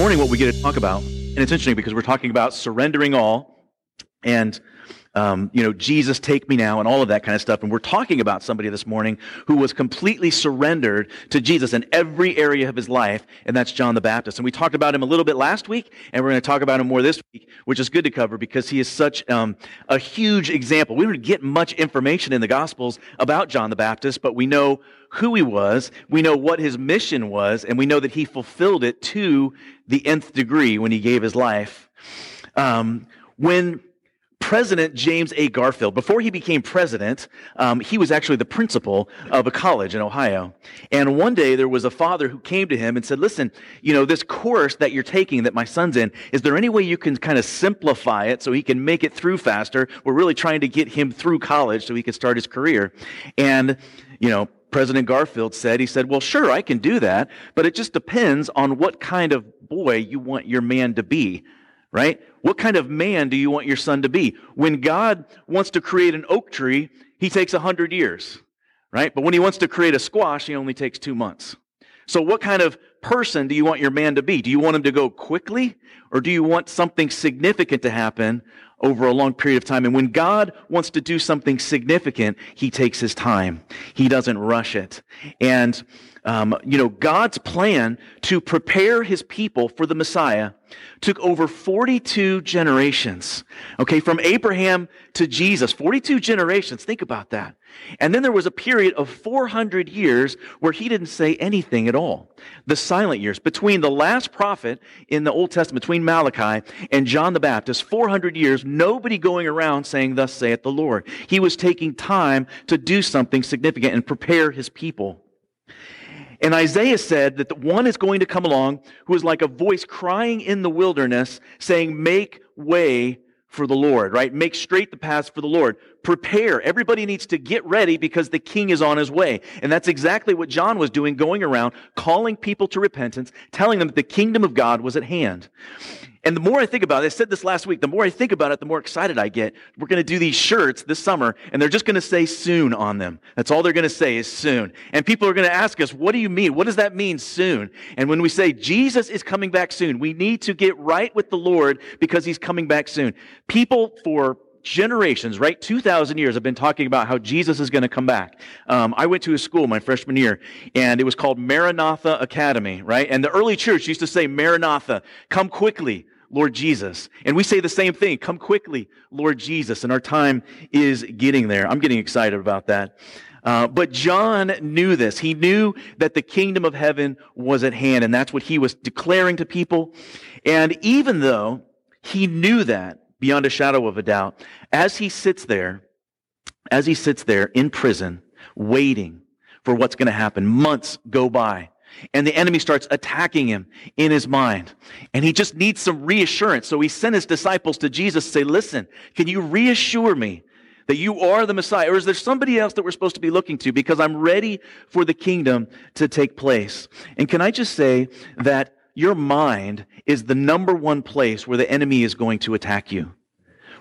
morning, what we get to talk about, and it's interesting because we're talking about surrendering all and um, you know, Jesus, take me now, and all of that kind of stuff. And we're talking about somebody this morning who was completely surrendered to Jesus in every area of his life, and that's John the Baptist. And we talked about him a little bit last week, and we're going to talk about him more this week, which is good to cover because he is such um, a huge example. We don't get much information in the Gospels about John the Baptist, but we know who he was, we know what his mission was, and we know that he fulfilled it to the nth degree when he gave his life. Um, when President James A. Garfield, before he became president, um, he was actually the principal of a college in Ohio. And one day there was a father who came to him and said, Listen, you know, this course that you're taking that my son's in, is there any way you can kind of simplify it so he can make it through faster? We're really trying to get him through college so he can start his career. And, you know, President Garfield said, he said, well, sure, I can do that, but it just depends on what kind of boy you want your man to be right? What kind of man do you want your son to be? When God wants to create an oak tree, he takes a hundred years, right? But when he wants to create a squash, he only takes two months. So what kind of person do you want your man to be? Do you want him to go quickly or do you want something significant to happen over a long period of time? And when God wants to do something significant, he takes his time. He doesn't rush it. And um, you know, God's plan to prepare his people for the Messiah took over 42 generations. Okay, from Abraham to Jesus, 42 generations. Think about that. And then there was a period of 400 years where he didn't say anything at all. The silent years between the last prophet in the Old Testament, between Malachi and John the Baptist, 400 years, nobody going around saying, Thus saith the Lord. He was taking time to do something significant and prepare his people. And Isaiah said that the one is going to come along who is like a voice crying in the wilderness saying, make way for the Lord, right? Make straight the paths for the Lord. Prepare. Everybody needs to get ready because the king is on his way. And that's exactly what John was doing, going around, calling people to repentance, telling them that the kingdom of God was at hand. And the more I think about it, I said this last week, the more I think about it, the more excited I get. We're going to do these shirts this summer, and they're just going to say soon on them. That's all they're going to say is soon. And people are going to ask us, what do you mean? What does that mean, soon? And when we say Jesus is coming back soon, we need to get right with the Lord because he's coming back soon. People for generations, right? 2,000 years have been talking about how Jesus is going to come back. Um, I went to a school my freshman year, and it was called Maranatha Academy, right? And the early church used to say, Maranatha, come quickly. Lord Jesus. And we say the same thing. Come quickly, Lord Jesus. And our time is getting there. I'm getting excited about that. Uh, but John knew this. He knew that the kingdom of heaven was at hand, and that's what he was declaring to people. And even though he knew that beyond a shadow of a doubt, as he sits there, as he sits there in prison, waiting for what's going to happen, months go by. And the enemy starts attacking him in his mind. And he just needs some reassurance. So he sent his disciples to Jesus to say, listen, can you reassure me that you are the Messiah? Or is there somebody else that we're supposed to be looking to? Because I'm ready for the kingdom to take place. And can I just say that your mind is the number one place where the enemy is going to attack you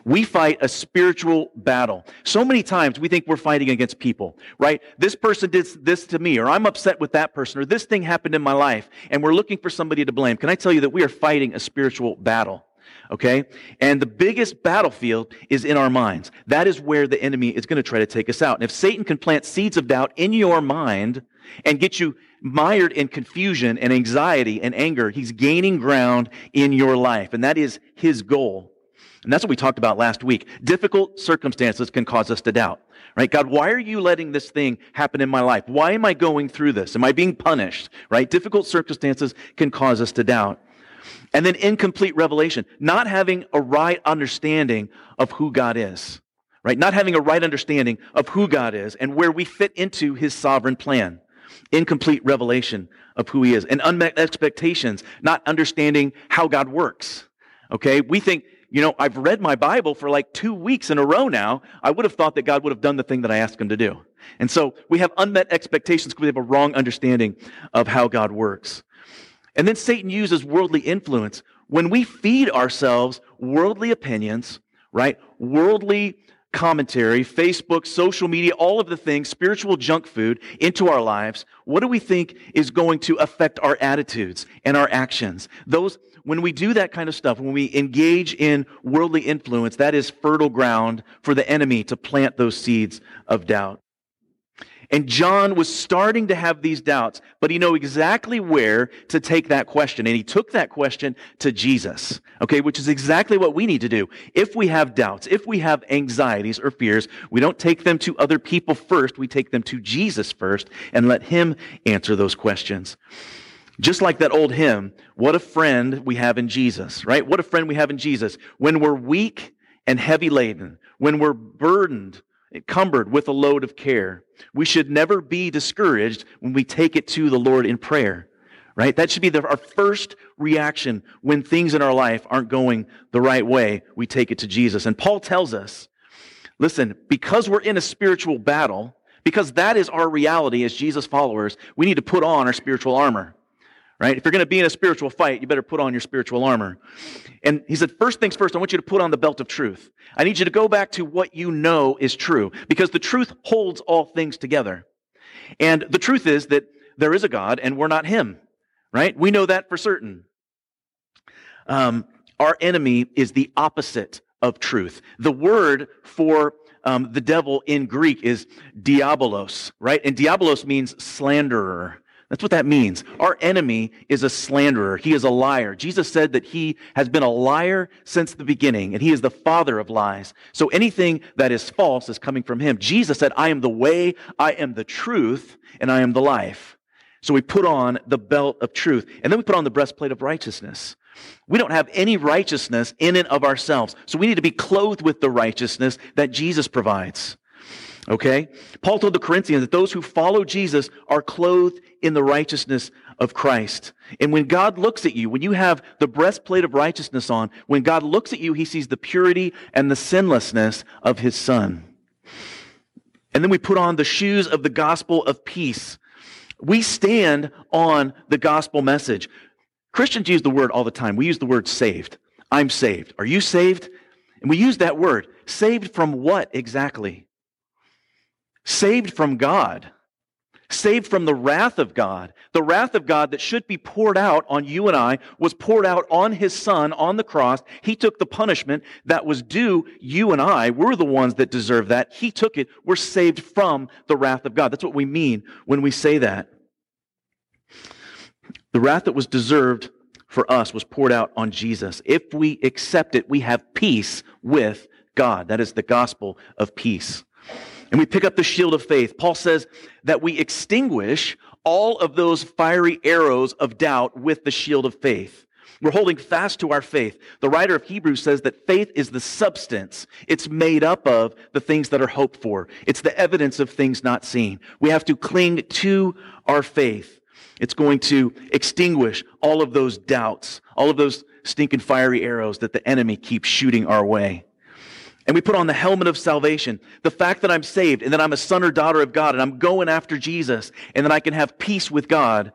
we fight a spiritual battle. So many times we think we're fighting against people, right? This person did this to me, or I'm upset with that person, or this thing happened in my life, and we're looking for somebody to blame. Can I tell you that we are fighting a spiritual battle? Okay? And the biggest battlefield is in our minds. That is where the enemy is going to try to take us out. And if Satan can plant seeds of doubt in your mind and get you mired in confusion and anxiety and anger, he's gaining ground in your life. And that is his goal. And that's what we talked about last week. Difficult circumstances can cause us to doubt, right? God, why are you letting this thing happen in my life? Why am I going through this? Am I being punished, right? Difficult circumstances can cause us to doubt. And then incomplete revelation, not having a right understanding of who God is, right? Not having a right understanding of who God is and where we fit into his sovereign plan. Incomplete revelation of who he is and unmet expectations, not understanding how God works. Okay? We think you know, I've read my Bible for like two weeks in a row now. I would have thought that God would have done the thing that I asked him to do. And so we have unmet expectations because we have a wrong understanding of how God works. And then Satan uses worldly influence. When we feed ourselves worldly opinions, right? Worldly commentary, Facebook, social media, all of the things, spiritual junk food into our lives, what do we think is going to affect our attitudes and our actions? Those, when we do that kind of stuff, when we engage in worldly influence, that is fertile ground for the enemy to plant those seeds of doubt. And John was starting to have these doubts, but he knew exactly where to take that question. And he took that question to Jesus, okay, which is exactly what we need to do. If we have doubts, if we have anxieties or fears, we don't take them to other people first. We take them to Jesus first and let him answer those questions. Just like that old hymn, what a friend we have in Jesus, right? What a friend we have in Jesus. When we're weak and heavy laden, when we're burdened encumbered with a load of care. We should never be discouraged when we take it to the Lord in prayer, right? That should be the, our first reaction when things in our life aren't going the right way. We take it to Jesus. And Paul tells us, listen, because we're in a spiritual battle, because that is our reality as Jesus followers, we need to put on our spiritual armor right? If you're going to be in a spiritual fight, you better put on your spiritual armor. And he said, first things first, I want you to put on the belt of truth. I need you to go back to what you know is true because the truth holds all things together. And the truth is that there is a God and we're not him, right? We know that for certain. Um, our enemy is the opposite of truth. The word for um, the devil in Greek is diabolos, right? And diabolos means slanderer. That's what that means. Our enemy is a slanderer. He is a liar. Jesus said that he has been a liar since the beginning, and he is the father of lies. So anything that is false is coming from him. Jesus said, I am the way, I am the truth, and I am the life. So we put on the belt of truth, and then we put on the breastplate of righteousness. We don't have any righteousness in and of ourselves. So we need to be clothed with the righteousness that Jesus provides. Okay? Paul told the Corinthians that those who follow Jesus are clothed in the righteousness of Christ. And when God looks at you, when you have the breastplate of righteousness on, when God looks at you, he sees the purity and the sinlessness of his son. And then we put on the shoes of the gospel of peace. We stand on the gospel message. Christians use the word all the time. We use the word saved. I'm saved. Are you saved? And we use that word. Saved from what exactly? Saved from God, saved from the wrath of God. The wrath of God that should be poured out on you and I was poured out on his son on the cross. He took the punishment that was due you and I. We're the ones that deserve that. He took it. We're saved from the wrath of God. That's what we mean when we say that. The wrath that was deserved for us was poured out on Jesus. If we accept it, we have peace with God. That is the gospel of peace and we pick up the shield of faith. Paul says that we extinguish all of those fiery arrows of doubt with the shield of faith. We're holding fast to our faith. The writer of Hebrews says that faith is the substance. It's made up of the things that are hoped for. It's the evidence of things not seen. We have to cling to our faith. It's going to extinguish all of those doubts, all of those stinking fiery arrows that the enemy keeps shooting our way. And we put on the helmet of salvation. The fact that I'm saved and that I'm a son or daughter of God and I'm going after Jesus and that I can have peace with God.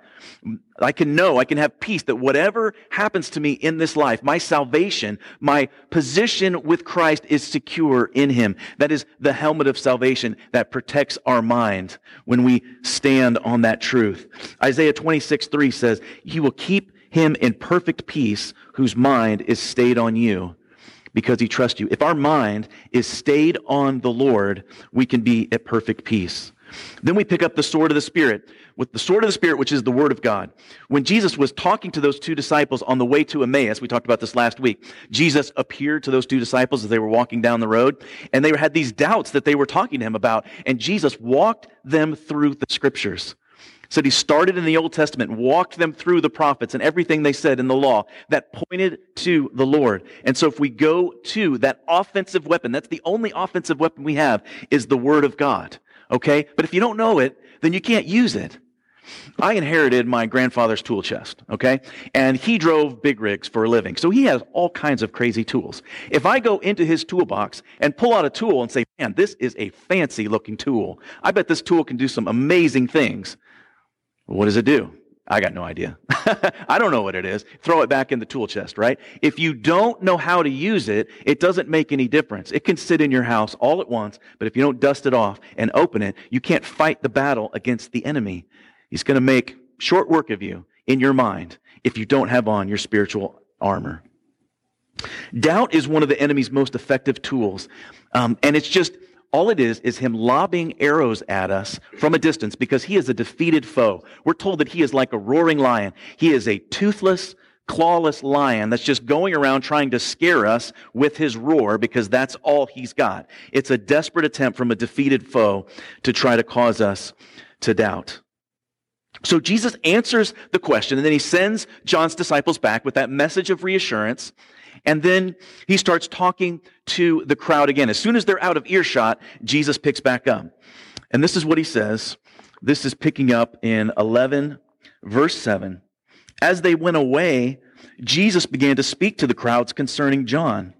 I can know, I can have peace that whatever happens to me in this life, my salvation, my position with Christ is secure in Him. That is the helmet of salvation that protects our mind when we stand on that truth. Isaiah 26, 3 says, He will keep him in perfect peace whose mind is stayed on you because he trusts you. If our mind is stayed on the Lord, we can be at perfect peace. Then we pick up the sword of the Spirit with the sword of the Spirit, which is the Word of God. When Jesus was talking to those two disciples on the way to Emmaus, we talked about this last week, Jesus appeared to those two disciples as they were walking down the road, and they had these doubts that they were talking to him about, and Jesus walked them through the scriptures said he started in the Old Testament, walked them through the prophets and everything they said in the law that pointed to the Lord. And so if we go to that offensive weapon, that's the only offensive weapon we have is the Word of God. Okay? But if you don't know it, then you can't use it. I inherited my grandfather's tool chest, okay? And he drove big rigs for a living. So he has all kinds of crazy tools. If I go into his toolbox and pull out a tool and say, man, this is a fancy looking tool, I bet this tool can do some amazing things. What does it do? I got no idea. I don't know what it is. Throw it back in the tool chest, right? If you don't know how to use it, it doesn't make any difference. It can sit in your house all at once, but if you don't dust it off and open it, you can't fight the battle against the enemy. He's going to make short work of you in your mind if you don't have on your spiritual armor. Doubt is one of the enemy's most effective tools. Um, and it's just, all it is, is him lobbing arrows at us from a distance because he is a defeated foe. We're told that he is like a roaring lion. He is a toothless, clawless lion that's just going around trying to scare us with his roar because that's all he's got. It's a desperate attempt from a defeated foe to try to cause us to doubt. So Jesus answers the question and then he sends John's disciples back with that message of reassurance. And then he starts talking to the crowd again. As soon as they're out of earshot, Jesus picks back up. And this is what he says. This is picking up in 11, verse 7. As they went away, Jesus began to speak to the crowds concerning John.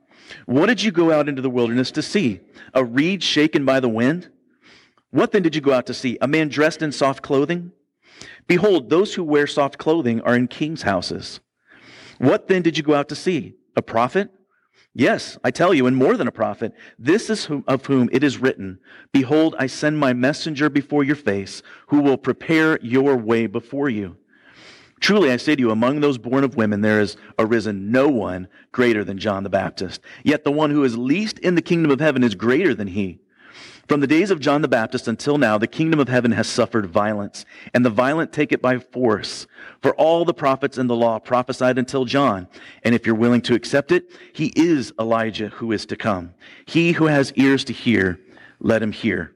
What did you go out into the wilderness to see? A reed shaken by the wind? What then did you go out to see? A man dressed in soft clothing? Behold, those who wear soft clothing are in kings' houses. What then did you go out to see? A prophet? Yes, I tell you, and more than a prophet. This is of whom it is written, Behold, I send my messenger before your face, who will prepare your way before you. Truly, I say to you, among those born of women, there has arisen no one greater than John the Baptist. Yet the one who is least in the kingdom of heaven is greater than he. From the days of John the Baptist until now, the kingdom of heaven has suffered violence, and the violent take it by force. For all the prophets and the law prophesied until John. And if you're willing to accept it, he is Elijah who is to come. He who has ears to hear, let him hear.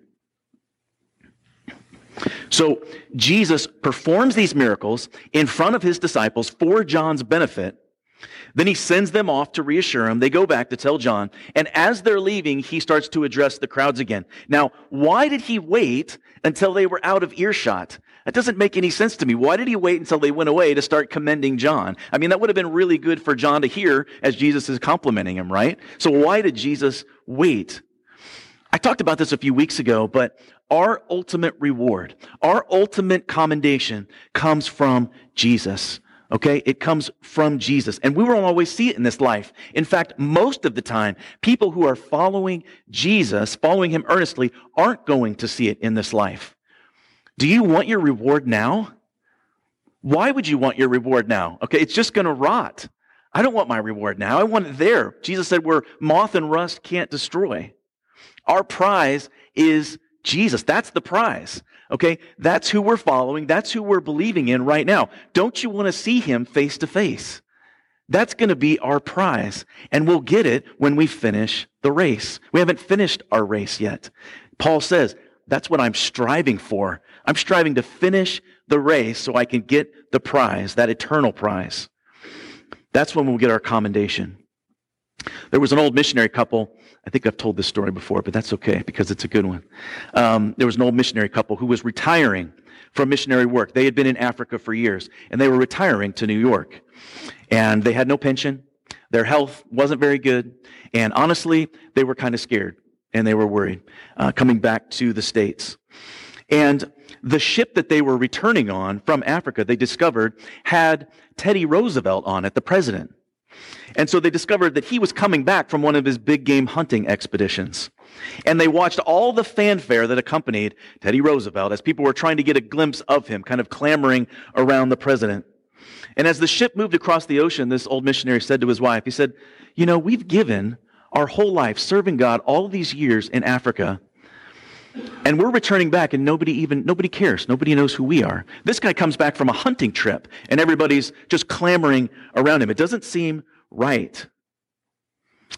So Jesus performs these miracles in front of his disciples for John's benefit then he sends them off to reassure him. They go back to tell John. And as they're leaving, he starts to address the crowds again. Now, why did he wait until they were out of earshot? That doesn't make any sense to me. Why did he wait until they went away to start commending John? I mean, that would have been really good for John to hear as Jesus is complimenting him, right? So why did Jesus wait? I talked about this a few weeks ago, but our ultimate reward, our ultimate commendation comes from Jesus. Okay? It comes from Jesus. And we won't always see it in this life. In fact, most of the time, people who are following Jesus, following him earnestly, aren't going to see it in this life. Do you want your reward now? Why would you want your reward now? Okay, it's just going to rot. I don't want my reward now. I want it there. Jesus said where moth and rust can't destroy. Our prize is Jesus. That's the prize. Okay? That's who we're following. That's who we're believing in right now. Don't you want to see him face to face? That's going to be our prize. And we'll get it when we finish the race. We haven't finished our race yet. Paul says, that's what I'm striving for. I'm striving to finish the race so I can get the prize, that eternal prize. That's when we'll get our commendation. There was an old missionary couple I think I've told this story before, but that's okay because it's a good one. Um, there was an old missionary couple who was retiring from missionary work. They had been in Africa for years, and they were retiring to New York. And they had no pension. Their health wasn't very good. And honestly, they were kind of scared and they were worried uh, coming back to the States. And the ship that they were returning on from Africa, they discovered, had Teddy Roosevelt on it, the president. And so they discovered that he was coming back from one of his big game hunting expeditions. And they watched all the fanfare that accompanied Teddy Roosevelt as people were trying to get a glimpse of him, kind of clamoring around the president. And as the ship moved across the ocean, this old missionary said to his wife, he said, You know, we've given our whole life serving God all these years in Africa. And we're returning back and nobody even, nobody cares. Nobody knows who we are. This guy comes back from a hunting trip and everybody's just clamoring around him. It doesn't seem right.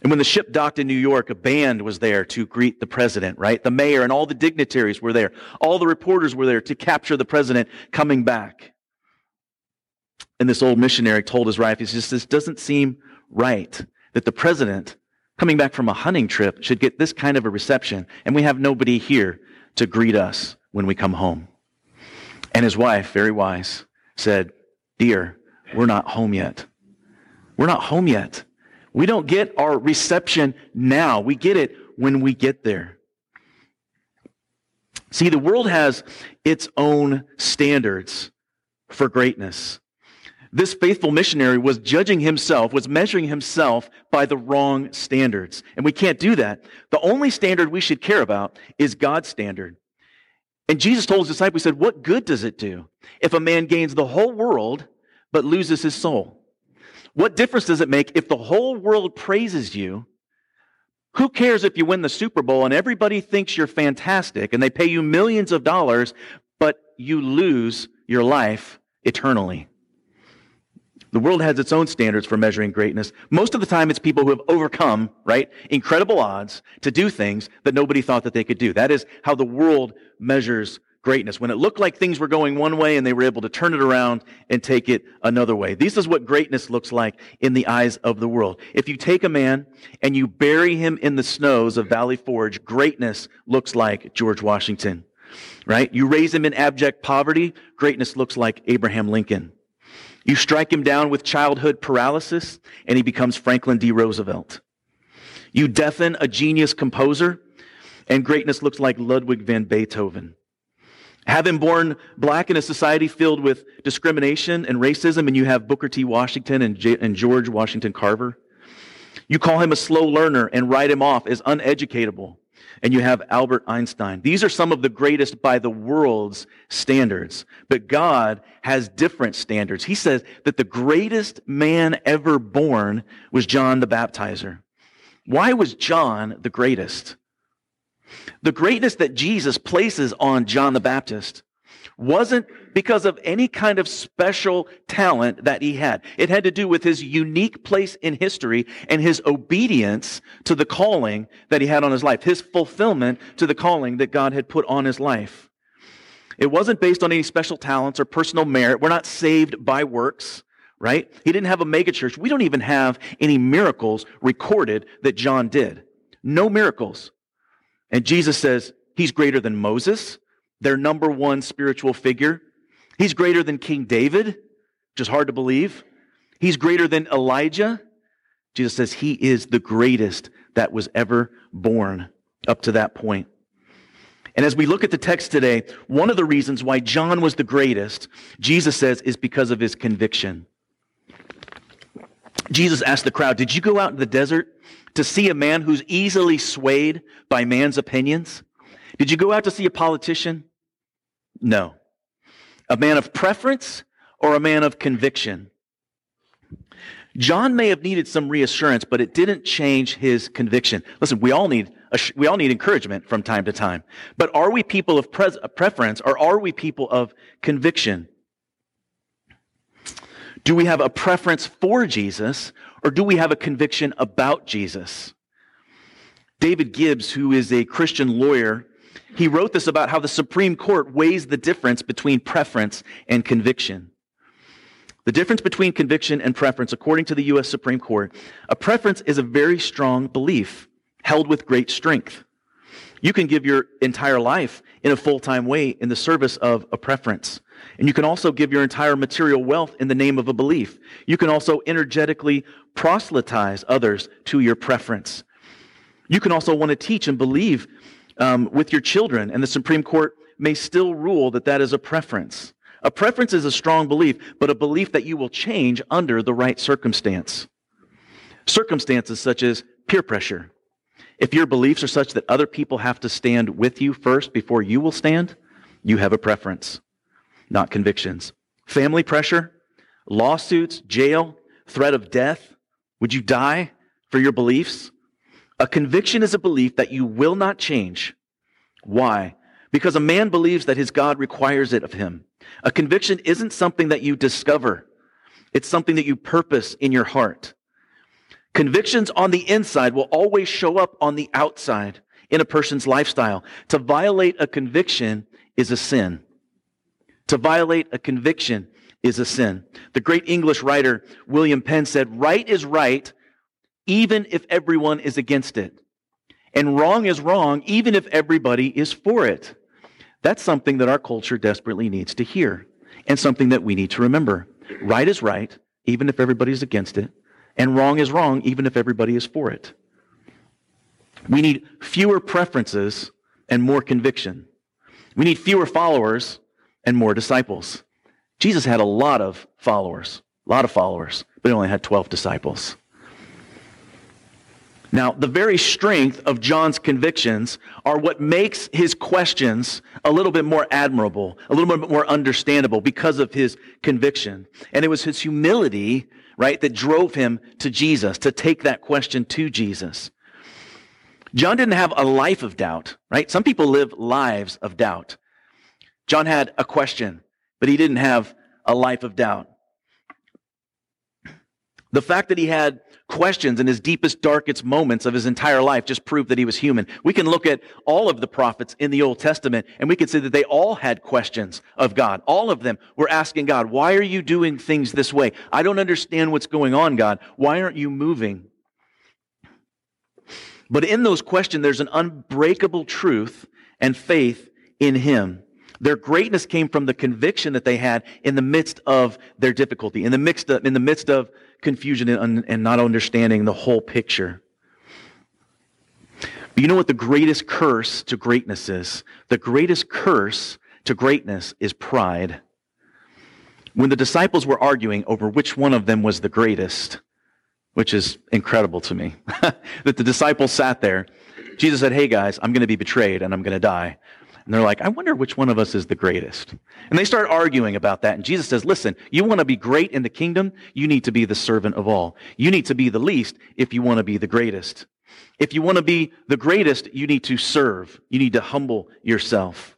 And when the ship docked in New York, a band was there to greet the president, right? The mayor and all the dignitaries were there. All the reporters were there to capture the president coming back. And this old missionary told his wife, he says, this doesn't seem right that the president coming back from a hunting trip should get this kind of a reception and we have nobody here to greet us when we come home. And his wife, very wise, said, dear, we're not home yet. We're not home yet. We don't get our reception now. We get it when we get there. See, the world has its own standards for greatness. This faithful missionary was judging himself, was measuring himself by the wrong standards. And we can't do that. The only standard we should care about is God's standard. And Jesus told his disciples, He said, What good does it do if a man gains the whole world but loses his soul? What difference does it make if the whole world praises you? Who cares if you win the Super Bowl and everybody thinks you're fantastic and they pay you millions of dollars, but you lose your life eternally? The world has its own standards for measuring greatness. Most of the time, it's people who have overcome, right, incredible odds to do things that nobody thought that they could do. That is how the world measures greatness. When it looked like things were going one way and they were able to turn it around and take it another way. This is what greatness looks like in the eyes of the world. If you take a man and you bury him in the snows of Valley Forge, greatness looks like George Washington, right? You raise him in abject poverty, greatness looks like Abraham Lincoln. You strike him down with childhood paralysis, and he becomes Franklin D. Roosevelt. You deafen a genius composer, and greatness looks like Ludwig van Beethoven. Have him born black in a society filled with discrimination and racism, and you have Booker T. Washington and, J- and George Washington Carver. You call him a slow learner and write him off as uneducatable and you have Albert Einstein. These are some of the greatest by the world's standards. But God has different standards. He says that the greatest man ever born was John the Baptizer. Why was John the greatest? The greatness that Jesus places on John the Baptist wasn't because of any kind of special talent that he had. It had to do with his unique place in history and his obedience to the calling that he had on his life, his fulfillment to the calling that God had put on his life. It wasn't based on any special talents or personal merit. We're not saved by works, right? He didn't have a megachurch. We don't even have any miracles recorded that John did. No miracles. And Jesus says he's greater than Moses their number one spiritual figure. He's greater than King David, which is hard to believe. He's greater than Elijah. Jesus says he is the greatest that was ever born up to that point. And as we look at the text today, one of the reasons why John was the greatest, Jesus says, is because of his conviction. Jesus asked the crowd, Did you go out in the desert to see a man who's easily swayed by man's opinions? Did you go out to see a politician? No. A man of preference or a man of conviction? John may have needed some reassurance, but it didn't change his conviction. Listen, we all need we all need encouragement from time to time. But are we people of preference or are we people of conviction? Do we have a preference for Jesus or do we have a conviction about Jesus? David Gibbs, who is a Christian lawyer, he wrote this about how the Supreme Court weighs the difference between preference and conviction. The difference between conviction and preference, according to the U.S. Supreme Court, a preference is a very strong belief held with great strength. You can give your entire life in a full-time way in the service of a preference. And you can also give your entire material wealth in the name of a belief. You can also energetically proselytize others to your preference. You can also want to teach and believe um, with your children, and the Supreme Court may still rule that that is a preference. A preference is a strong belief, but a belief that you will change under the right circumstance. Circumstances such as peer pressure. If your beliefs are such that other people have to stand with you first before you will stand, you have a preference, not convictions. Family pressure, lawsuits, jail, threat of death. Would you die for your beliefs? A conviction is a belief that you will not change. Why? Because a man believes that his God requires it of him. A conviction isn't something that you discover. It's something that you purpose in your heart. Convictions on the inside will always show up on the outside in a person's lifestyle. To violate a conviction is a sin. To violate a conviction is a sin. The great English writer William Penn said, right is right even if everyone is against it. And wrong is wrong, even if everybody is for it. That's something that our culture desperately needs to hear, and something that we need to remember. Right is right, even if everybody's against it, and wrong is wrong, even if everybody is for it. We need fewer preferences and more conviction. We need fewer followers and more disciples. Jesus had a lot of followers, a lot of followers, but he only had 12 disciples. Now, the very strength of John's convictions are what makes his questions a little bit more admirable, a little bit more understandable because of his conviction. And it was his humility, right, that drove him to Jesus, to take that question to Jesus. John didn't have a life of doubt, right? Some people live lives of doubt. John had a question, but he didn't have a life of doubt. The fact that he had questions in his deepest, darkest moments of his entire life just prove that he was human. We can look at all of the prophets in the Old Testament and we can see that they all had questions of God. All of them were asking God, why are you doing things this way? I don't understand what's going on, God. Why aren't you moving? But in those questions, there's an unbreakable truth and faith in him. Their greatness came from the conviction that they had in the midst of their difficulty, in the midst of, in the midst of confusion and, and not understanding the whole picture. But you know what the greatest curse to greatness is? The greatest curse to greatness is pride. When the disciples were arguing over which one of them was the greatest, which is incredible to me, that the disciples sat there, Jesus said, Hey guys, I'm going to be betrayed and I'm going to die. And they're like, I wonder which one of us is the greatest. And they start arguing about that. And Jesus says, listen, you want to be great in the kingdom? You need to be the servant of all. You need to be the least if you want to be the greatest. If you want to be the greatest, you need to serve. You need to humble yourself.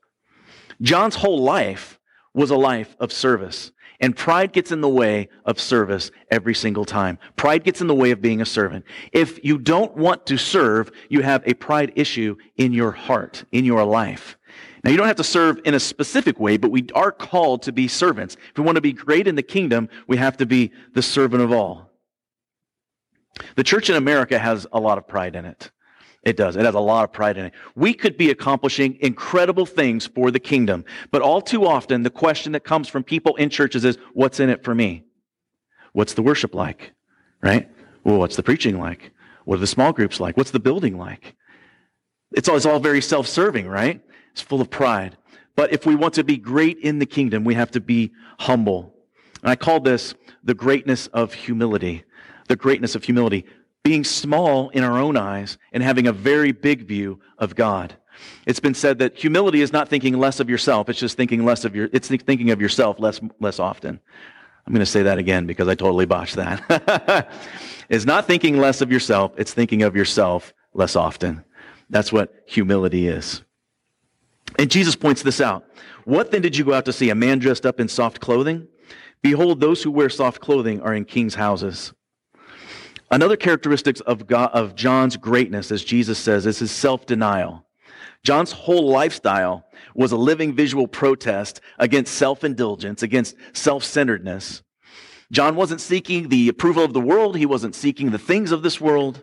John's whole life was a life of service. And pride gets in the way of service every single time. Pride gets in the way of being a servant. If you don't want to serve, you have a pride issue in your heart, in your life. Now, you don't have to serve in a specific way, but we are called to be servants. If we want to be great in the kingdom, we have to be the servant of all. The church in America has a lot of pride in it. It does. It has a lot of pride in it. We could be accomplishing incredible things for the kingdom, but all too often, the question that comes from people in churches is, what's in it for me? What's the worship like? Right? Well, what's the preaching like? What are the small groups like? What's the building like? It's all, it's all very self-serving, right? It's full of pride. But if we want to be great in the kingdom, we have to be humble. And I call this the greatness of humility. The greatness of humility. Being small in our own eyes and having a very big view of God. It's been said that humility is not thinking less of yourself. It's just thinking less of your, it's thinking of yourself less, less often. I'm going to say that again because I totally botched that. it's not thinking less of yourself. It's thinking of yourself less often. That's what humility is. And Jesus points this out. What then did you go out to see? A man dressed up in soft clothing? Behold, those who wear soft clothing are in king's houses. Another characteristic of, God, of John's greatness, as Jesus says, is his self-denial. John's whole lifestyle was a living visual protest against self-indulgence, against self-centeredness. John wasn't seeking the approval of the world. He wasn't seeking the things of this world.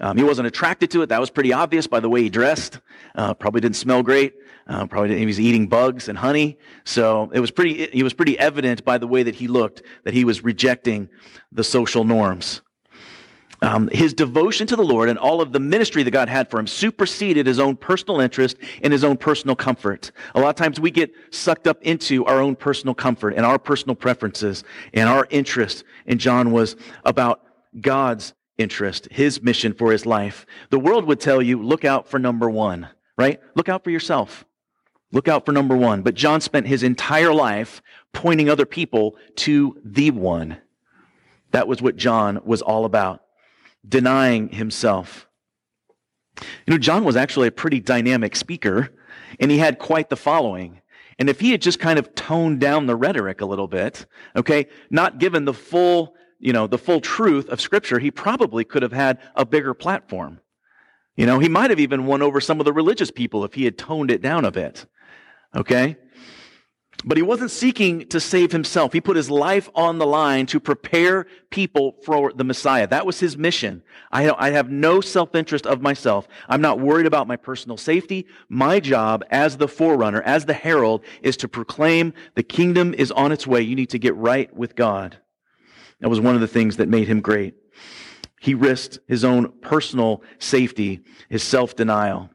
Um, he wasn't attracted to it. That was pretty obvious by the way he dressed. Uh, probably didn't smell great. Uh, probably he was eating bugs and honey. So it was pretty, he was pretty evident by the way that he looked that he was rejecting the social norms. Um, his devotion to the Lord and all of the ministry that God had for him superseded his own personal interest and his own personal comfort. A lot of times we get sucked up into our own personal comfort and our personal preferences and our interest. And John was about God's interest, his mission for his life. The world would tell you, look out for number one, right? Look out for yourself. Look out for number one. But John spent his entire life pointing other people to the one. That was what John was all about. Denying himself. You know, John was actually a pretty dynamic speaker, and he had quite the following. And if he had just kind of toned down the rhetoric a little bit, okay, not given the full you know, the full truth of Scripture, he probably could have had a bigger platform. You know, he might have even won over some of the religious people if he had toned it down a bit. Okay? But he wasn't seeking to save himself. He put his life on the line to prepare people for the Messiah. That was his mission. I, have no self-interest of myself. I'm not worried about my personal safety. My job as the forerunner, as the herald, is to proclaim the kingdom is on its way. You need to get right with God. That was one of the things that made him great. He risked his own personal safety, his self-denial.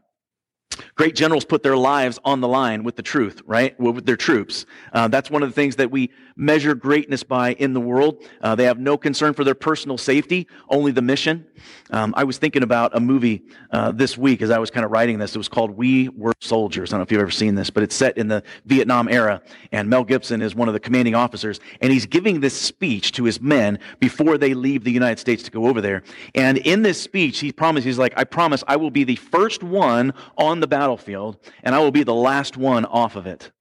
Great generals put their lives on the line with the truth, right? With their troops. Uh, that's one of the things that we measure greatness by in the world. Uh, they have no concern for their personal safety, only the mission. Um, I was thinking about a movie uh, this week as I was kind of writing this. It was called We Were Soldiers. I don't know if you've ever seen this, but it's set in the Vietnam era, and Mel Gibson is one of the commanding officers, and he's giving this speech to his men before they leave the United States to go over there. And in this speech, he promised, he's like, I promise I will be the first one on the battlefield, and I will be the last one off of it.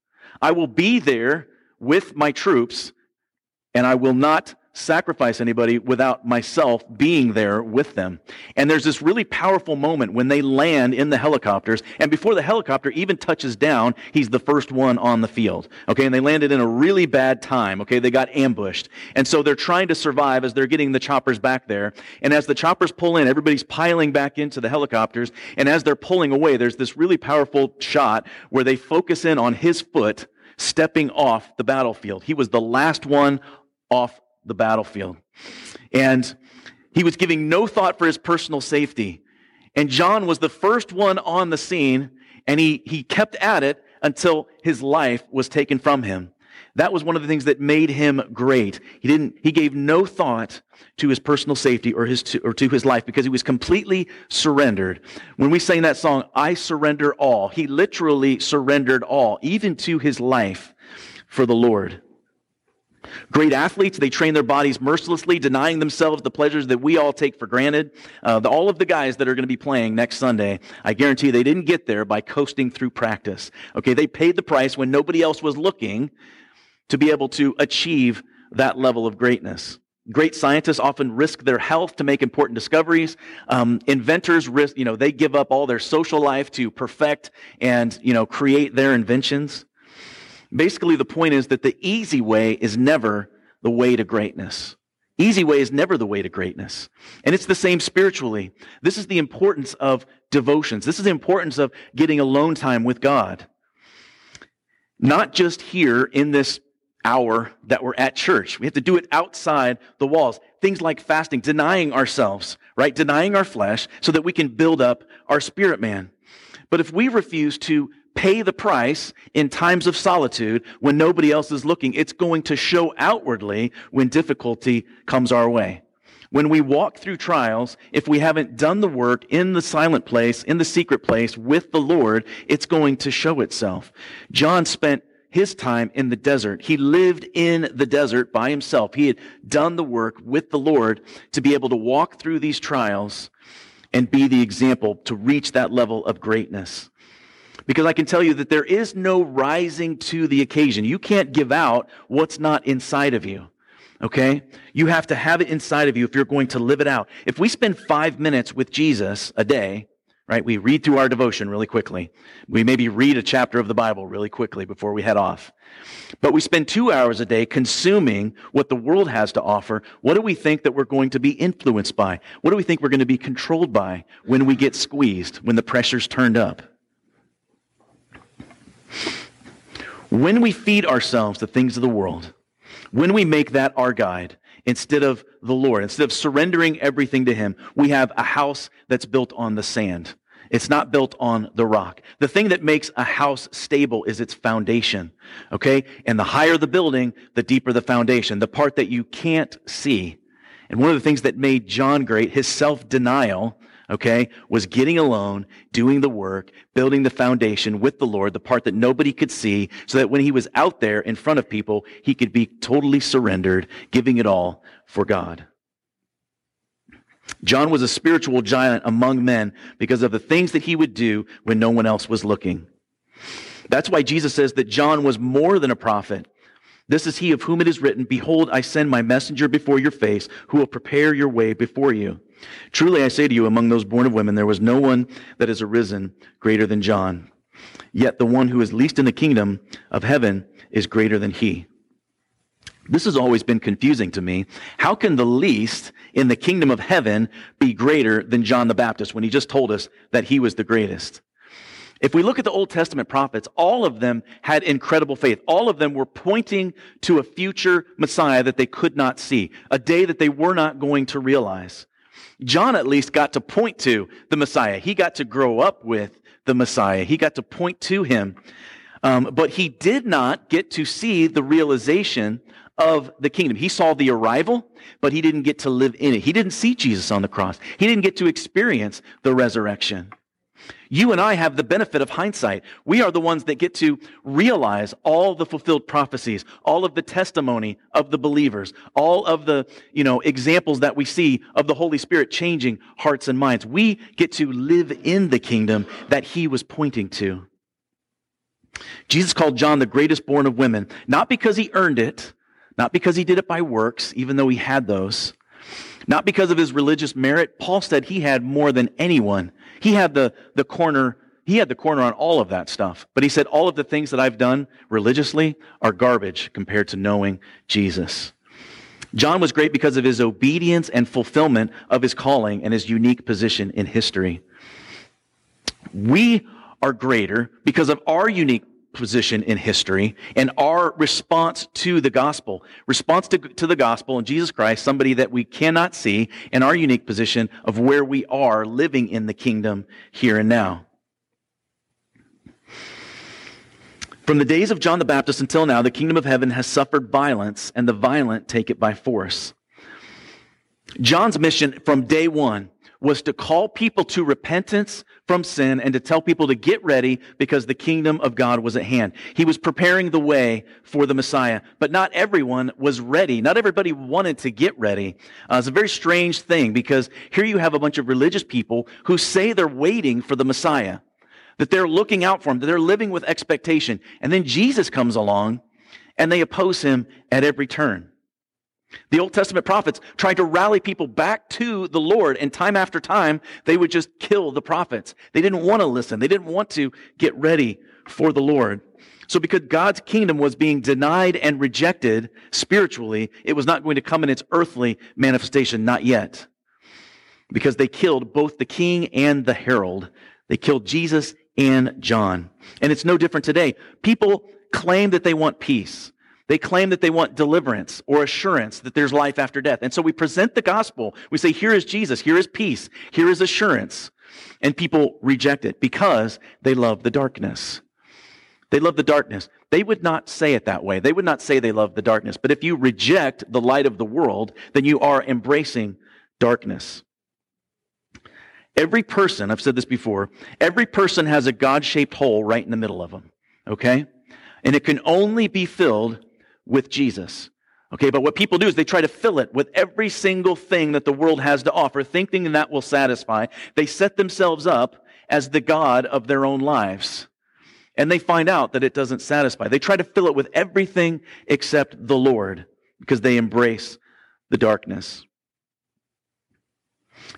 I will be there with my troops, and I will not sacrifice anybody without myself being there with them. And there's this really powerful moment when they land in the helicopters, and before the helicopter even touches down, he's the first one on the field. Okay, and they landed in a really bad time. Okay, they got ambushed. And so they're trying to survive as they're getting the choppers back there. And as the choppers pull in, everybody's piling back into the helicopters. And as they're pulling away, there's this really powerful shot where they focus in on his foot stepping off the battlefield. He was the last one off the battlefield. And he was giving no thought for his personal safety. And John was the first one on the scene, and he, he kept at it until his life was taken from him. That was one of the things that made him great. He didn't, he gave no thought to his personal safety or his, to, or to his life because he was completely surrendered. When we sang that song, I surrender all, he literally surrendered all, even to his life for the Lord. Great athletes, they train their bodies mercilessly, denying themselves the pleasures that we all take for granted. Uh, the, all of the guys that are going to be playing next Sunday, I guarantee they didn't get there by coasting through practice. Okay, they paid the price when nobody else was looking to be able to achieve that level of greatness. Great scientists often risk their health to make important discoveries. Um, inventors risk, you know, they give up all their social life to perfect and, you know, create their inventions. Basically, the point is that the easy way is never the way to greatness. Easy way is never the way to greatness. And it's the same spiritually. This is the importance of devotions. This is the importance of getting alone time with God. Not just here in this hour that we're at church. We have to do it outside the walls. Things like fasting, denying ourselves, right? Denying our flesh so that we can build up our spirit man. But if we refuse to pay the price in times of solitude when nobody else is looking, it's going to show outwardly when difficulty comes our way. When we walk through trials, if we haven't done the work in the silent place, in the secret place with the Lord, it's going to show itself. John spent his time in the desert. He lived in the desert by himself. He had done the work with the Lord to be able to walk through these trials and be the example to reach that level of greatness. Because I can tell you that there is no rising to the occasion. You can't give out what's not inside of you. Okay? You have to have it inside of you if you're going to live it out. If we spend five minutes with Jesus a day, right? We read through our devotion really quickly. We maybe read a chapter of the Bible really quickly before we head off. But we spend two hours a day consuming what the world has to offer. What do we think that we're going to be influenced by? What do we think we're going to be controlled by when we get squeezed, when the pressure's turned up? When we feed ourselves the things of the world, when we make that our guide, instead of the Lord, instead of surrendering everything to Him, we have a house that's built on the sand. It's not built on the rock. The thing that makes a house stable is its foundation. Okay? And the higher the building, the deeper the foundation, the part that you can't see. And one of the things that made John great, his self-denial, okay, was getting alone, doing the work, building the foundation with the Lord, the part that nobody could see, so that when he was out there in front of people, he could be totally surrendered, giving it all for God. John was a spiritual giant among men because of the things that he would do when no one else was looking. That's why Jesus says that John was more than a prophet. This is he of whom it is written, Behold, I send my messenger before your face, who will prepare your way before you. Truly I say to you, among those born of women, there was no one that has arisen greater than John. Yet the one who is least in the kingdom of heaven is greater than he. This has always been confusing to me. How can the least in the kingdom of heaven be greater than John the Baptist when he just told us that he was the greatest? If we look at the Old Testament prophets, all of them had incredible faith. All of them were pointing to a future Messiah that they could not see, a day that they were not going to realize. John at least got to point to the Messiah. He got to grow up with the Messiah. He got to point to him. Um, but he did not get to see the realization of the kingdom. He saw the arrival, but he didn't get to live in it. He didn't see Jesus on the cross. He didn't get to experience the resurrection. You and I have the benefit of hindsight. We are the ones that get to realize all the fulfilled prophecies, all of the testimony of the believers, all of the, you know, examples that we see of the Holy Spirit changing hearts and minds. We get to live in the kingdom that he was pointing to. Jesus called John the greatest born of women, not because he earned it, not because he did it by works, even though he had those, not because of his religious merit. Paul said he had more than anyone. He had the, the corner, he had the corner on all of that stuff. But he said, all of the things that I've done religiously are garbage compared to knowing Jesus. John was great because of his obedience and fulfillment of his calling and his unique position in history. We are greater because of our unique position in history and our response to the gospel. Response to, to the gospel and Jesus Christ, somebody that we cannot see, and our unique position of where we are living in the kingdom here and now. From the days of John the Baptist until now, the kingdom of heaven has suffered violence, and the violent take it by force. John's mission from day one was to call people to repentance from sin and to tell people to get ready because the kingdom of God was at hand. He was preparing the way for the Messiah, but not everyone was ready. Not everybody wanted to get ready. Uh, it's a very strange thing because here you have a bunch of religious people who say they're waiting for the Messiah, that they're looking out for him, that they're living with expectation. And then Jesus comes along and they oppose him at every turn. The Old Testament prophets tried to rally people back to the Lord, and time after time, they would just kill the prophets. They didn't want to listen. They didn't want to get ready for the Lord. So because God's kingdom was being denied and rejected spiritually, it was not going to come in its earthly manifestation, not yet. Because they killed both the king and the herald. They killed Jesus and John. And it's no different today. People claim that they want peace. They claim that they want deliverance or assurance that there's life after death. And so we present the gospel. We say, here is Jesus, here is peace, here is assurance. And people reject it because they love the darkness. They love the darkness. They would not say it that way. They would not say they love the darkness. But if you reject the light of the world, then you are embracing darkness. Every person, I've said this before, every person has a God shaped hole right in the middle of them. Okay? And it can only be filled with Jesus. Okay, but what people do is they try to fill it with every single thing that the world has to offer, thinking that will satisfy. They set themselves up as the God of their own lives. And they find out that it doesn't satisfy. They try to fill it with everything except the Lord because they embrace the darkness.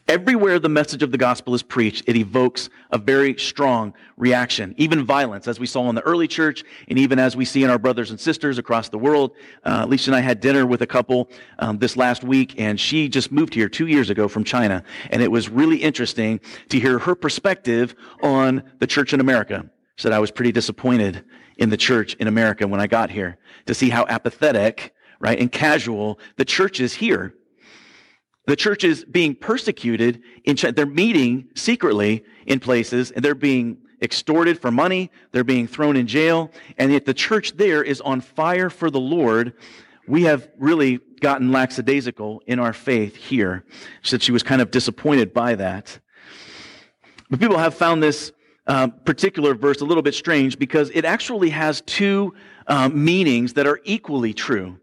Everywhere the message of the gospel is preached, it evokes a very strong reaction, even violence, as we saw in the early church, and even as we see in our brothers and sisters across the world. Uh, Alicia and I had dinner with a couple um, this last week, and she just moved here two years ago from China, and it was really interesting to hear her perspective on the church in America. She said, I was pretty disappointed in the church in America when I got here to see how apathetic, right, and casual the church is here the church is being persecuted. In, they're meeting secretly in places and they're being extorted for money. They're being thrown in jail. And yet the church there is on fire for the Lord. We have really gotten lackadaisical in our faith here. She said she was kind of disappointed by that. But people have found this uh, particular verse a little bit strange because it actually has two um, meanings that are equally true.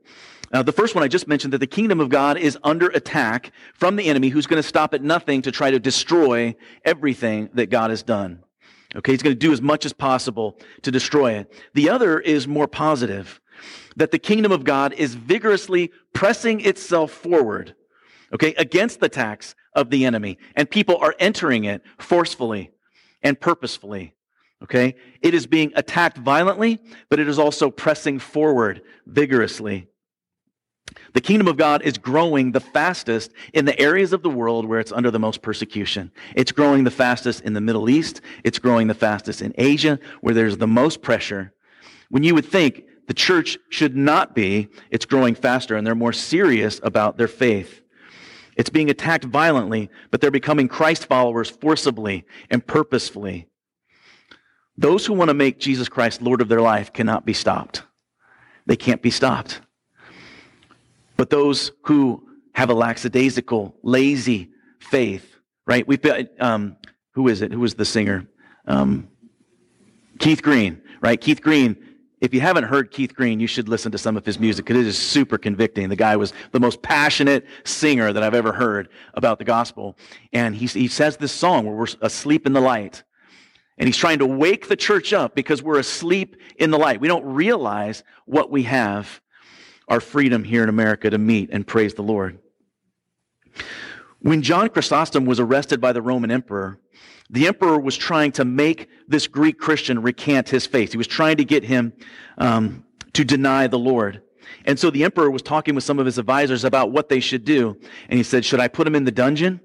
Now, the first one I just mentioned that the kingdom of God is under attack from the enemy who's going to stop at nothing to try to destroy everything that God has done. Okay, he's going to do as much as possible to destroy it. The other is more positive that the kingdom of God is vigorously pressing itself forward, okay, against the attacks of the enemy. And people are entering it forcefully and purposefully. Okay? It is being attacked violently, but it is also pressing forward vigorously. The kingdom of God is growing the fastest in the areas of the world where it's under the most persecution. It's growing the fastest in the Middle East. It's growing the fastest in Asia, where there's the most pressure. When you would think the church should not be, it's growing faster and they're more serious about their faith. It's being attacked violently, but they're becoming Christ followers forcibly and purposefully. Those who want to make Jesus Christ Lord of their life cannot be stopped. They can't be stopped. But those who have a lackadaisical, lazy faith, right? We've been, um, who is it? Who was the singer? Um, Keith Green, right? Keith Green if you haven't heard Keith Green, you should listen to some of his music. Because it is super convicting. The guy was the most passionate singer that I've ever heard about the gospel. And he, he says this song where we're asleep in the light. And he's trying to wake the church up because we're asleep in the light. We don't realize what we have, our freedom here in America to meet and praise the Lord. When John Chrysostom was arrested by the Roman emperor, the emperor was trying to make this Greek Christian recant his faith. He was trying to get him um, to deny the Lord. And so the emperor was talking with some of his advisors about what they should do. And he said, Should I put him in the dungeon?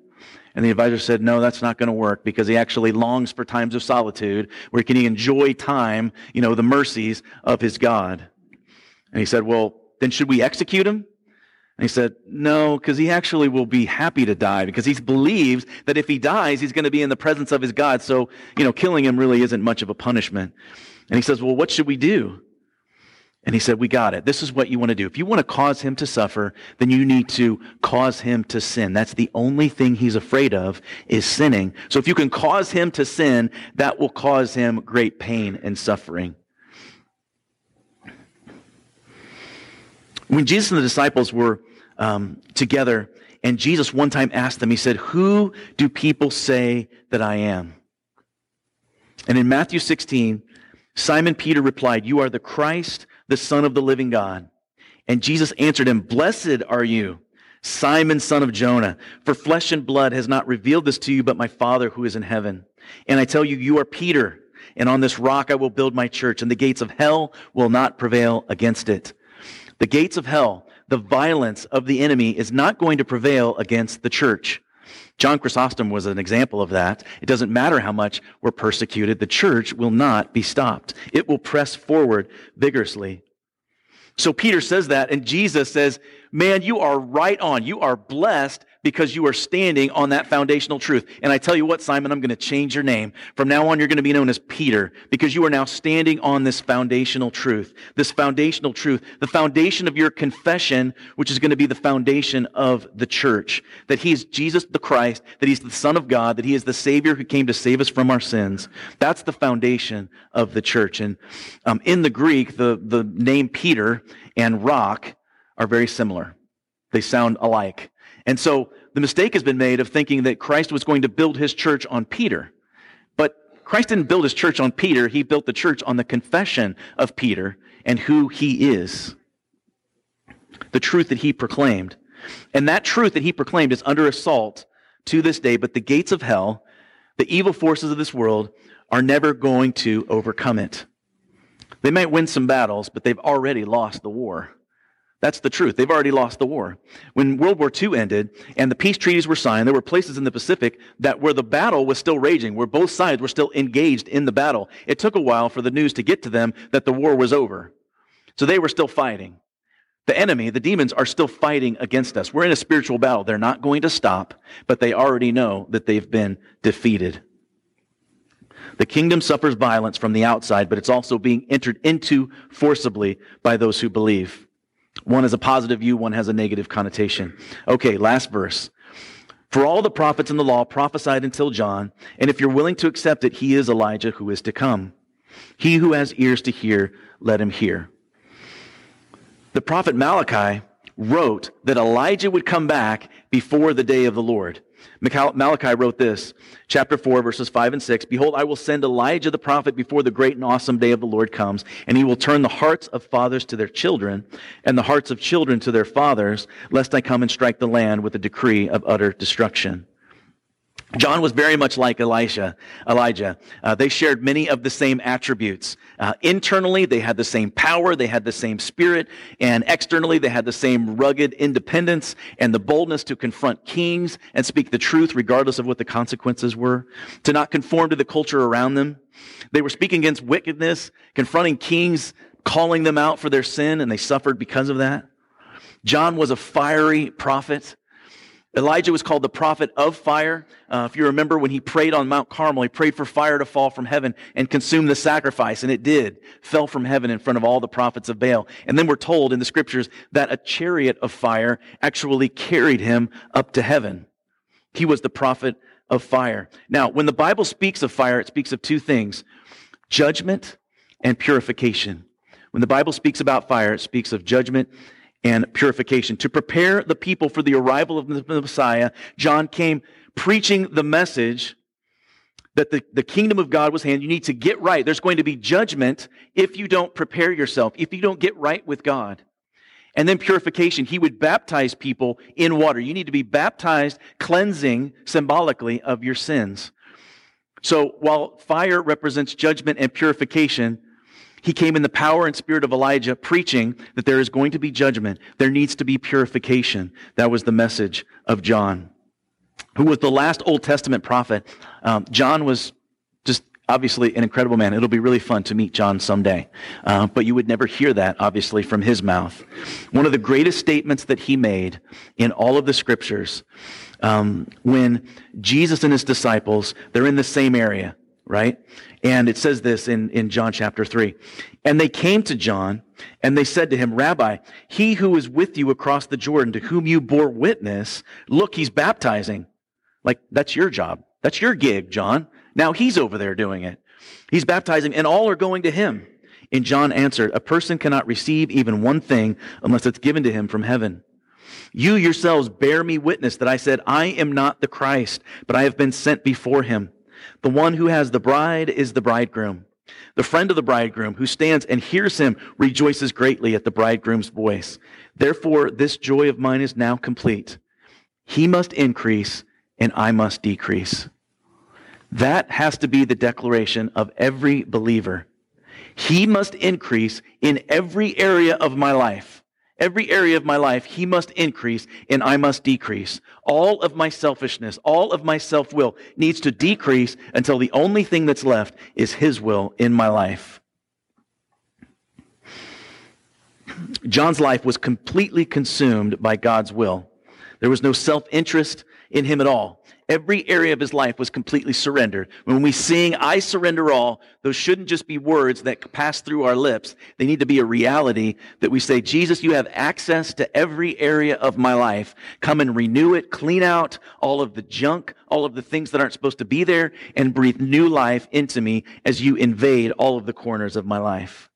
And the advisor said, No, that's not going to work because he actually longs for times of solitude where he can enjoy time, you know, the mercies of his God. And he said, Well, then should we execute him? And he said, No, because he actually will be happy to die because he believes that if he dies, he's going to be in the presence of his God. So, you know, killing him really isn't much of a punishment. And he says, Well, what should we do? And he said, We got it. This is what you want to do. If you want to cause him to suffer, then you need to cause him to sin. That's the only thing he's afraid of is sinning. So if you can cause him to sin, that will cause him great pain and suffering. When Jesus and the disciples were um, together, and Jesus one time asked them, He said, Who do people say that I am? And in Matthew 16, Simon Peter replied, You are the Christ, the Son of the living God. And Jesus answered him, Blessed are you, Simon, son of Jonah, for flesh and blood has not revealed this to you, but my Father who is in heaven. And I tell you, you are Peter, and on this rock I will build my church, and the gates of hell will not prevail against it. The gates of hell, the violence of the enemy is not going to prevail against the church. John Chrysostom was an example of that. It doesn't matter how much we're persecuted, the church will not be stopped. It will press forward vigorously. So Peter says that, and Jesus says, Man, you are right on. You are blessed because you are standing on that foundational truth. And I tell you what, Simon, I'm going to change your name. From now on, you're going to be known as Peter because you are now standing on this foundational truth. This foundational truth, the foundation of your confession, which is going to be the foundation of the church. That he is Jesus the Christ, that he's the Son of God, that he is the Savior who came to save us from our sins. That's the foundation of the church. And um, in the Greek, the, the name Peter and rock are very similar. They sound alike. And so the mistake has been made of thinking that Christ was going to build his church on Peter. But Christ didn't build his church on Peter. He built the church on the confession of Peter and who he is. The truth that he proclaimed. And that truth that he proclaimed is under assault to this day, but the gates of hell, the evil forces of this world, are never going to overcome it. They might win some battles, but they've already lost the war. That's the truth. They've already lost the war. When World War II ended and the peace treaties were signed, there were places in the Pacific that where the battle was still raging, where both sides were still engaged in the battle. It took a while for the news to get to them that the war was over. So they were still fighting. The enemy, the demons, are still fighting against us. We're in a spiritual battle. They're not going to stop, but they already know that they've been defeated. The kingdom suffers violence from the outside, but it's also being entered into forcibly by those who believe. One has a positive view, one has a negative connotation. Okay, last verse. For all the prophets in the law prophesied until John, and if you're willing to accept it, he is Elijah who is to come. He who has ears to hear, let him hear. The prophet Malachi wrote that Elijah would come back before the day of the Lord. Malachi wrote this, chapter 4, verses 5 and 6 Behold, I will send Elijah the prophet before the great and awesome day of the Lord comes, and he will turn the hearts of fathers to their children, and the hearts of children to their fathers, lest I come and strike the land with a decree of utter destruction. John was very much like Elisha, Elijah. Uh, they shared many of the same attributes. Uh, internally, they had the same power, they had the same spirit, and externally, they had the same rugged independence and the boldness to confront kings and speak the truth regardless of what the consequences were, to not conform to the culture around them. They were speaking against wickedness, confronting kings, calling them out for their sin, and they suffered because of that. John was a fiery prophet Elijah was called the prophet of fire. Uh, if you remember when he prayed on Mount Carmel, he prayed for fire to fall from heaven and consume the sacrifice, and it did. Fell from heaven in front of all the prophets of Baal. And then we're told in the scriptures that a chariot of fire actually carried him up to heaven. He was the prophet of fire. Now, when the Bible speaks of fire, it speaks of two things judgment and purification. When the Bible speaks about fire, it speaks of judgment and purification. To prepare the people for the arrival of the Messiah, John came preaching the message that the, the kingdom of God was hand. You need to get right. There's going to be judgment if you don't prepare yourself, if you don't get right with God. And then purification. He would baptize people in water. You need to be baptized, cleansing symbolically of your sins. So while fire represents judgment and purification, he came in the power and spirit of Elijah, preaching that there is going to be judgment. There needs to be purification. That was the message of John, who was the last Old Testament prophet. Um, John was just obviously an incredible man. It'll be really fun to meet John someday. Uh, but you would never hear that, obviously, from his mouth. One of the greatest statements that he made in all of the scriptures, um, when Jesus and his disciples, they're in the same area, right? And it says this in, in John chapter 3. And they came to John and they said to him, Rabbi, he who is with you across the Jordan, to whom you bore witness, look, he's baptizing. Like, that's your job. That's your gig, John. Now he's over there doing it. He's baptizing and all are going to him. And John answered, A person cannot receive even one thing unless it's given to him from heaven. You yourselves bear me witness that I said, I am not the Christ, but I have been sent before him. The one who has the bride is the bridegroom. The friend of the bridegroom who stands and hears him rejoices greatly at the bridegroom's voice. Therefore, this joy of mine is now complete. He must increase and I must decrease. That has to be the declaration of every believer. He must increase in every area of my life. Every area of my life, he must increase and I must decrease. All of my selfishness, all of my self will needs to decrease until the only thing that's left is his will in my life. John's life was completely consumed by God's will. There was no self interest in him at all. Every area of his life was completely surrendered. When we sing, I surrender all, those shouldn't just be words that pass through our lips. They need to be a reality that we say, Jesus, you have access to every area of my life. Come and renew it, clean out all of the junk, all of the things that aren't supposed to be there, and breathe new life into me as you invade all of the corners of my life.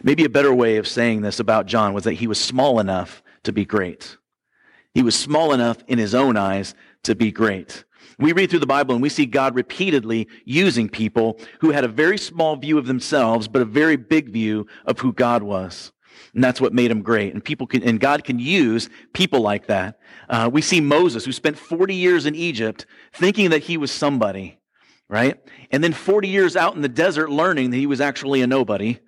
Maybe a better way of saying this about John was that he was small enough to be great. He was small enough in his own eyes to be great. We read through the Bible and we see God repeatedly using people who had a very small view of themselves, but a very big view of who God was. And that's what made him great. And people can, and God can use people like that. Uh, we see Moses, who spent 40 years in Egypt thinking that he was somebody, right? And then 40 years out in the desert learning that he was actually a nobody.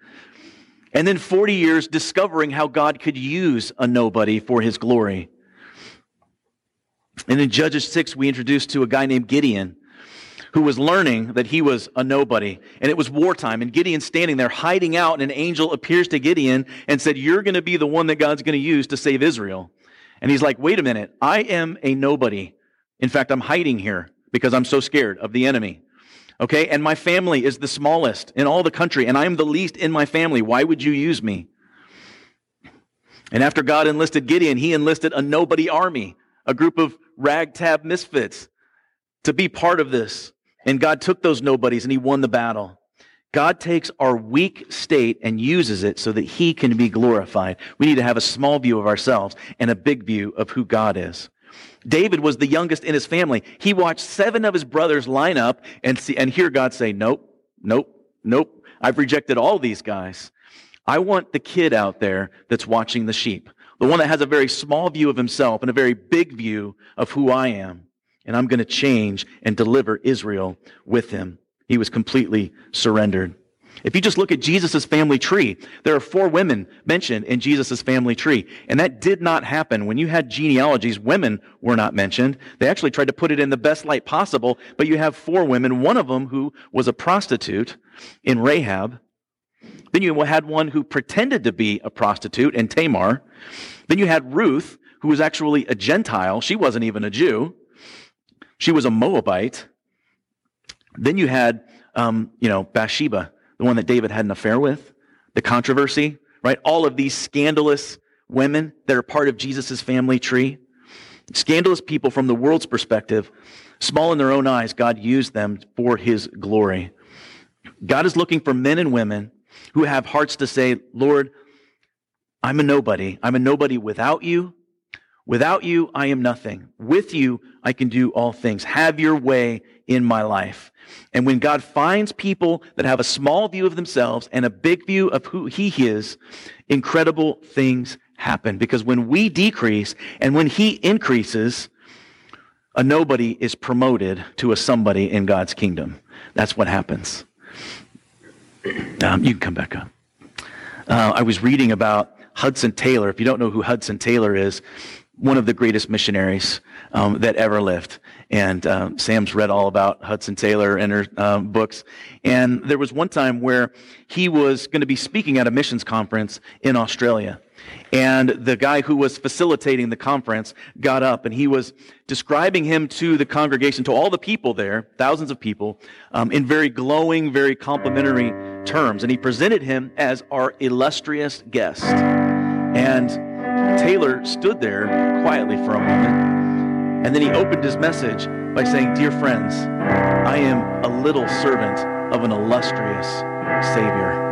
And then 40 years discovering how God could use a nobody for his glory. And in Judges 6, we introduced to a guy named Gideon who was learning that he was a nobody. And it was wartime. And Gideon's standing there hiding out, and an angel appears to Gideon and said, You're going to be the one that God's going to use to save Israel. And he's like, Wait a minute. I am a nobody. In fact, I'm hiding here because I'm so scared of the enemy. Okay? And my family is the smallest in all the country, and I am the least in my family. Why would you use me? And after God enlisted Gideon, he enlisted a nobody army, a group of ragtag misfits to be part of this. And God took those nobodies and he won the battle. God takes our weak state and uses it so that he can be glorified. We need to have a small view of ourselves and a big view of who God is. David was the youngest in his family. He watched seven of his brothers line up and see, and hear God say, nope, nope, nope. I've rejected all these guys. I want the kid out there that's watching the sheep the one that has a very small view of himself and a very big view of who I am. And I'm going to change and deliver Israel with him. He was completely surrendered. If you just look at Jesus' family tree, there are four women mentioned in Jesus' family tree. And that did not happen. When you had genealogies, women were not mentioned. They actually tried to put it in the best light possible, but you have four women, one of them who was a prostitute in Rahab. Then you had one who pretended to be a prostitute in Tamar. Then you had Ruth, who was actually a Gentile. She wasn't even a Jew. She was a Moabite. Then you had, um, you know, Bathsheba, the one that David had an affair with, the controversy, right? All of these scandalous women that are part of Jesus' family tree. Scandalous people from the world's perspective, small in their own eyes, God used them for his glory. God is looking for men and women who have hearts to say, Lord, I'm a nobody. I'm a nobody without you. Without you, I am nothing. With you, I can do all things. Have your way in my life. And when God finds people that have a small view of themselves and a big view of who he is, incredible things happen. Because when we decrease and when he increases, a nobody is promoted to a somebody in God's kingdom. That's what happens. Um, you can come back up. Uh, I was reading about Hudson Taylor. If you don't know who Hudson Taylor is, one of the greatest missionaries um, that ever lived. And um, Sam's read all about Hudson Taylor in her um, books. And there was one time where he was going to be speaking at a missions conference in Australia. And the guy who was facilitating the conference got up and he was describing him to the congregation, to all the people there, thousands of people, um, in very glowing, very complimentary terms. And he presented him as our illustrious guest. And Taylor stood there quietly for a moment, and then he opened his message by saying, Dear friends, I am a little servant of an illustrious Savior.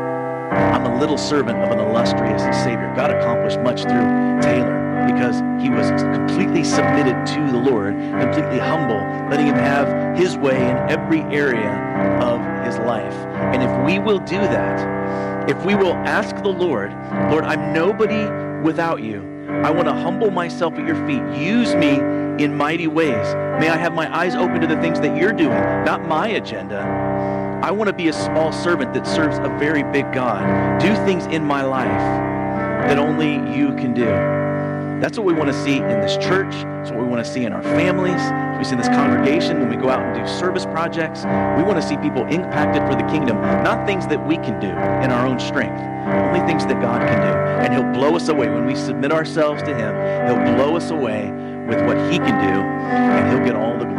I'm a little servant of an illustrious Savior. God accomplished much through Taylor because he was completely submitted to the Lord, completely humble, letting him have his way in every area of his life. And if we will do that, if we will ask the Lord, Lord, I'm nobody without you. I want to humble myself at your feet. Use me in mighty ways. May I have my eyes open to the things that you're doing, not my agenda. I want to be a small servant that serves a very big God. Do things in my life that only you can do. That's what we want to see in this church. That's what we want to see in our families. We see in this congregation when we go out and do service projects. We want to see people impacted for the kingdom, not things that we can do in our own strength, only things that God can do. And He'll blow us away. When we submit ourselves to Him, He'll blow us away with what He can do, and He'll get all the